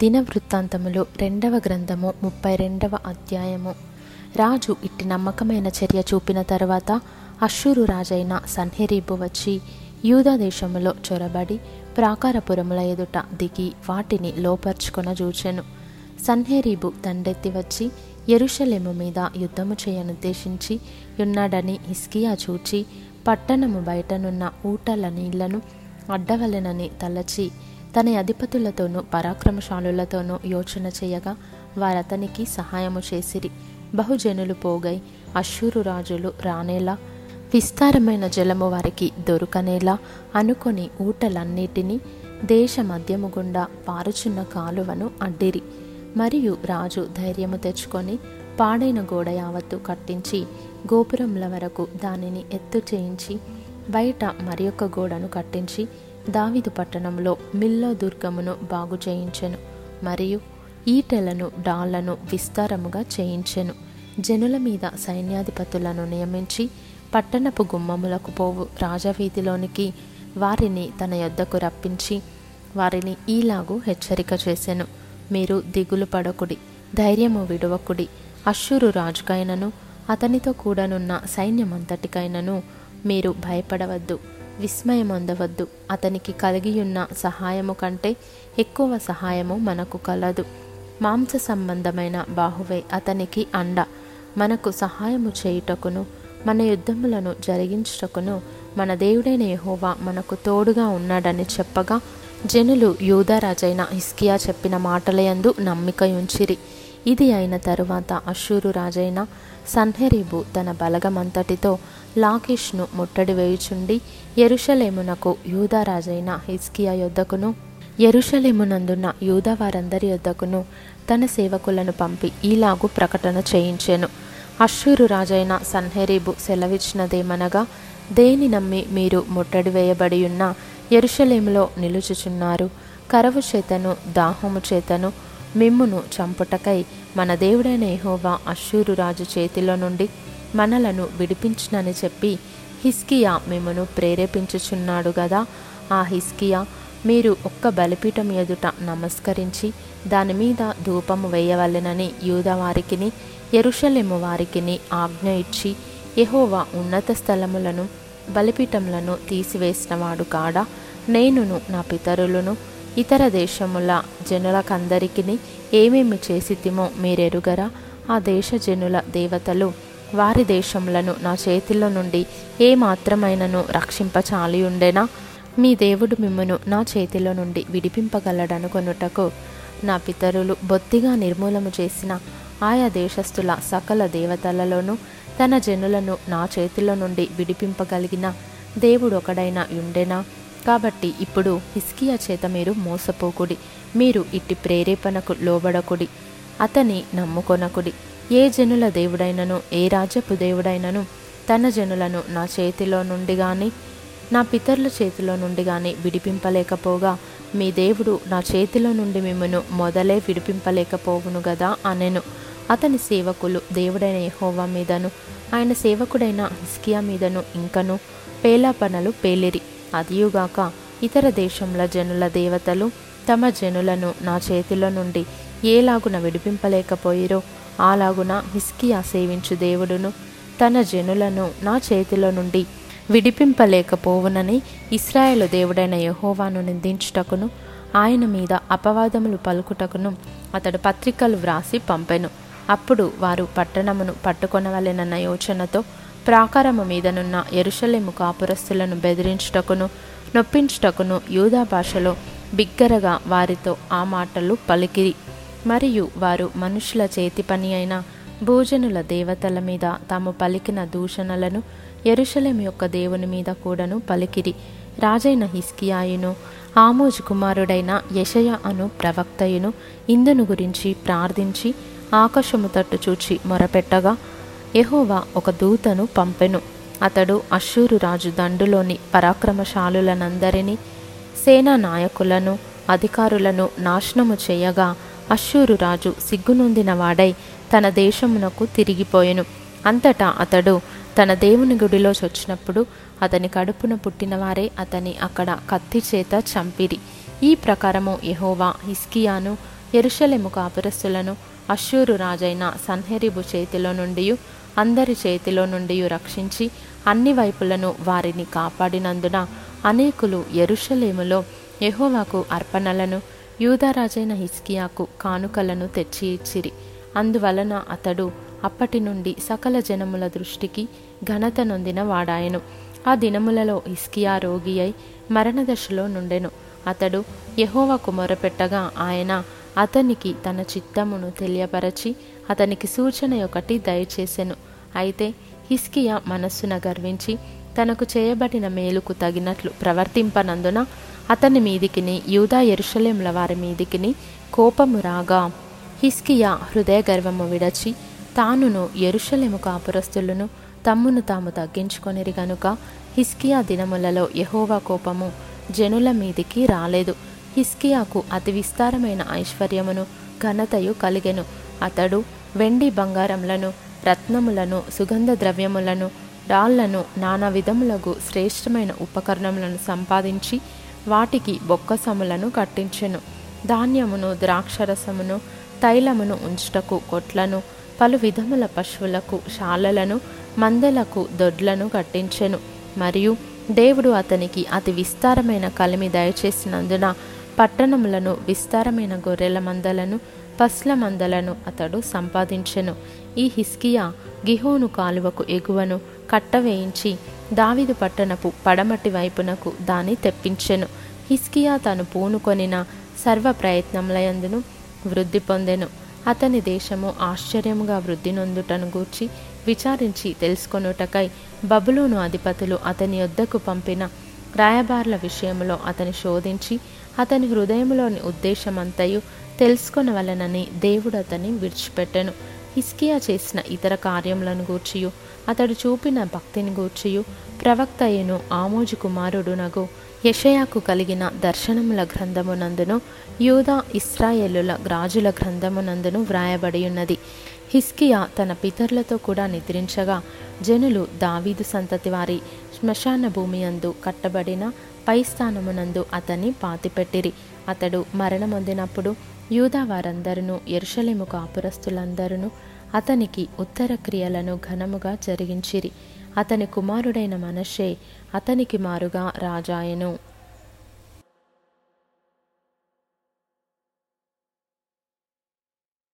దిన వృత్తాంతములు రెండవ గ్రంథము ముప్పై రెండవ అధ్యాయము. రాజు ఇట్టి నమ్మకమైన చర్య చూపిన తర్వాత అశ్షూరు రాజైన సన్హెరీబు వచ్చి యూదా దేశములో చొరబడి ప్రాకారపురముల ఎదుట దిగి వాటిని లోపర్చుకొన చూచెను. సన్హెరీబు దండెత్తి వచ్చి ఎరుషలేము మీద యుద్ధము చేయనుద్దేశించి ఉన్నాడని హిస్కియా చూచి పట్టణము బయటనున్న ఊటల నీళ్ళను అడ్డవలెనని తలచి తన అధిపతులతోనూ పరాక్రమశాలులతోనూ యోచన చేయగా వారతనికి సహాయము చేసిరి. బహుజనులు పోగై అశ్షూరు రాజులు రానేలా విస్తారమైన జలము వారికి దొరకనేలా అనుకొని ఊటలన్నిటినీ దేశ మధ్యము గుండా పారుచున్న కాలువను అడ్డిరి. మరియు రాజు ధైర్యము తెచ్చుకొని పాడైన గోడ యావత్తు కట్టించి గోపురముల వరకు దానిని ఎత్తు చేయించి బయట మరి గోడను కట్టించి దావిదు పట్టణంలో మిల్లో దుర్గమును బాగు చేయించెను మరియు ఈటెలను డాళ్ళను విస్తారముగా చేయించెను. జనుల మీద సైన్యాధిపతులను నియమించి పట్టణపు గుమ్మములకు పోవు రాజవీధిలోనికి వారిని తన యొద్దకు రప్పించి వారిని ఈలాగు హెచ్చరిక చేసెను. మీరు దిగులు పడకుడి ధైర్యము విడవకుడి. అశ్షూరు రాజుకైనను అతనితో కూడనున్న సైన్యమంతటికైనను మీరు భయపడవద్దు. విస్మయమందవద్దు. అతనికి కలిగియున్న సహాయము కంటే ఎక్కువ సహాయము మనకు కలదు. మాంస సంబంధమైన బాహువే అతనికి అండ. మనకు సహాయము చేయుటకును మన యుద్ధములను జరిగించుటకును మన దేవుడైన యహోవా మనకు తోడుగా ఉన్నాడని చెప్పగా జనులు యూదరాజైన హిస్కియా చెప్పిన మాటలయందు నమ్మిక ఉంచిరి ఇది అయిన తరువాత అశ్షూరు రాజైన సన్హెరీబు తన బలగమంతటితో లాకేష్ను ముట్టడి వేయుచుండి ఎరుషలేమునకు యూదారాజైన హిస్కియా యొద్దకును ఎరుషలేమునందున్న యూదా వారందరి యొద్దకును తన సేవకులను పంపి ఈలాగు ప్రకటన చేయించెను. అశ్షూరు రాజైన సన్హెరీబు సెలవిచ్చినదేమనగా దేని నమ్మి మీరు ముట్టడి వేయబడి ఉన్న ఎరుషలేములో నిలుచుచున్నారు. కరవు చేతను దాహము చేతను మిమ్మును చంపుటకై మన దేవుడైన ఎహోవా అశ్షూరు రాజు చేతిలో నుండి మనలను విడిపించునని చెప్పి హిస్కియా మిమ్మను ప్రేరేపించుచున్నాడు గదా. ఆ హిస్కియా మీరు ఒక్క బలిపీఠం ఎదుట నమస్కరించి దాని మీద ధూపము వేయవలెనని యూద వారికిని ఎరుషలేము వారికిని ఆజ్ఞ ఇచ్చి యెహోవా ఉన్నత స్థలములను బలిపీఠములను తీసివేసినవాడు కాడా. నేనును నా పితరులను ఇతర దేశముల జనులకందరికీ ఏమేమి చేసితిమో మీరెరుగరా? ఆ దేశ జనుల దేవతలు వారి దేశములను నా చేతిలో నుండి ఏ మాత్రమైనను రక్షింపచాలి ఉండేనా మీ దేవుడు మిమ్మను నా చేతిలో నుండి విడిపింపగలడనుకొనుటకు నా పితరులు బొత్తిగా నిర్మూలము చేసిన ఆయా దేశస్థుల సకల దేవతలలోనూ తన జనులను నా చేతిలో నుండి విడిపింపగలిగిన దేవుడు ఒకడైనా ఉండెనా కాబట్టి ఇప్పుడు హిస్కియా చేత మీరు మోసపోకుడి. మీరు ఇట్టి ప్రేరేపణకు లోబడకుడి. అతని నమ్ముకొనకుడి. ఏ జనుల దేవుడైనను ఏ రాజ్యపు దేవుడైనను తన జనులను నా చేతిలో నుండి గాని నా పితరుల చేతిలో నుండి గాని విడిపింపలేకపోగా మీ దేవుడు నా చేతిలో నుండి మిమ్మను మొదలే విడిపింపలేకపోవును గదా అనెను. అతని సేవకులు దేవుడైన యహోవా మీదను ఆయన సేవకుడైన హిస్కియా మీదను ఇంకను పేలాపనలు పేలిరి. అదియుగాక ఇతర దేశంల జనుల దేవతలు తమ జనులను నా చేతిలో నుండి ఏలాగున విడిపింపలేకపోయిరో అలాగున హిస్కియా సేవించు దేవుడును తన జనులను నా చేతిలో నుండి విడిపింపలేకపోవునని ఇస్రాయేలు దేవుడైన యహోవాను నిందించుటకును ఆయన మీద అపవాదములు పలుకుటకును అతడు పత్రికలు వ్రాసి పంపెను. అప్పుడు వారు పట్టణమును పట్టుకొనవలెనన్న యోచనతో ప్రాకారము మీదనున్న ఎరుషలేము కాపురస్తులను బెదిరించుటకును నొప్పించుటకును యూదా భాషలో బిగ్గరగా వారితో ఆ మాటలు పలికిరి. మరియు వారు మనుషుల చేతి పని అయిన భోజనుల దేవతల మీద తాము పలికిన దూషణలను ఎరుషలేం యొక్క దేవుని మీద కూడాను పలికిరి. రాజైన హిస్కియాయును ఆమోజ్ కుమారుడైన యషయ అను ప్రవక్తయును ఇందును గురించి ప్రార్థించి ఆకాశము తట్టు చూచి మొరపెట్టగా యహోవా ఒక దూతను పంపెను. అతడు అశ్షూరు రాజు దండులోని పరాక్రమశాలులనందరినీ సేనా నాయకులను అధికారులను నాశనము చేయగా అశ్షూరు రాజు సిగ్గునొందిన వాడై తన దేశమునకు తిరిగిపోయెను. అంతటా అతడు తన దేవుని గుడిలో చొచ్చినప్పుడు అతని కడుపున పుట్టినవారే అతని అక్కడ కత్తి చేత చంపిరి. ఈ ప్రకారము యహోవా హిస్కియాను ఎరుషలేము కాపురస్సులను అశ్షూరు రాజైన సన్హెరిబు చేతిలో నుండి అందరి చేతిలో నుండి రక్షించి అన్ని వైపులను వారిని కాపాడినందున అనేకులు ఎరుషలేములో యహోవాకు అర్పణలను యూదరాజైన హిస్కియాకు కానుకలను తెచ్చి ఇచ్చిరి. అందువలన అతడు అప్పటి నుండి సకల జనముల దృష్టికి ఘనత నొందిన వాడాయను. ఆ దినములలో హిస్కియా రోగి అయి మరణదశలో నుండెను. అతడు యహోవకు మొరపెట్టగా ఆయన అతనికి తన చిత్తమును తెలియపరచి అతనికి సూచన ఒకటి దయచేసెను. అయితే హిస్కియా మనస్సున గర్వించి తనకు చేయబడిన మేలుకు తగినట్లు ప్రవర్తింపనందున అతని మీదికిని యూదా ఎరుషలేంల వారి మీదికిని కోపము రాగా హిస్కియా హృదయ గర్వము విడచి తానును ఎరుషలేము కాపురస్తులను తమ్మును తాము తగ్గించుకొనిరి గనుక హిస్కియా దినములలో యహోవా కోపము జనుల మీదికి రాలేదు. హిస్కియాకు అతి విస్తారమైన ఐశ్వర్యమును ఘనతయు కలిగెను. అతడు వెండి బంగారములను రత్నములను సుగంధ ద్రవ్యములను డాళ్ళను నానా విధములకు శ్రేష్టమైన ఉపకరణములను సంపాదించి వాటికి బొక్కసములను కట్టించెను. ధాన్యమును ద్రాక్షరసమును తైలమును ఉంచుటకు కొట్లను పలు విధముల పశువులకు శాలలను మందలకు దొడ్లను కట్టించెను. మరియు దేవుడు అతనికి అతి విస్తారమైన కలిమి దయచేసినందున పట్టణములను విస్తారమైన గొర్రెల మందలను పస్ల మందలను అతడు సంపాదించెను. ఈ హిస్కియా గిహోను కాలువకు ఎగువను కట్టవేయించి దావిదు పట్టణపు పడమటి వైపునకు దాన్ని తెప్పించెను. హిస్కియా తను పూనుకొనిన సర్వ ప్రయత్నములయందును వృద్ధి పొందెను. అతని దేశము ఆశ్చర్యముగా వృద్ధి నొందుటను గూర్చి విచారించి తెలుసుకొనుటకై బబులోను అధిపతులు అతని యొద్దకు పంపిన రాయబార్ల విషయంలో అతని శోధించి అతని హృదయంలోని ఉద్దేశమంతయు తెలుసుకొనవలనని దేవుడు అతన్ని విడిచిపెట్టెను. హిస్కియా చేసిన ఇతర కార్యములను గూర్చియు అతడు చూపిన భక్తిని గూర్చియు ప్రవక్త అయిన ఆమోజు కుమారుడునగు యషయాకు కలిగిన దర్శనముల గ్రంథమునందును యూదా ఇస్రాయేలుల రాజుల గ్రంథమునందును వ్రాయబడి ఉన్నది హిస్కియా తన పితరులతో కూడా నిద్రించగా జనులు దావీదు సంతతి వారి శ్మశాన భూమి అందు కట్టబడిన పై స్థానమునందు అతన్ని పాతిపెట్టిరి. అతడు మరణమొందినప్పుడు యూదా వారందరూ ఎరుషలేము కాపురస్తులందరూ అతనికి ఉత్తర క్రియలను ఘనముగా జరిగించిరి. అతని కుమారుడైన మనషే అతనికి మారుగా రాజాయను.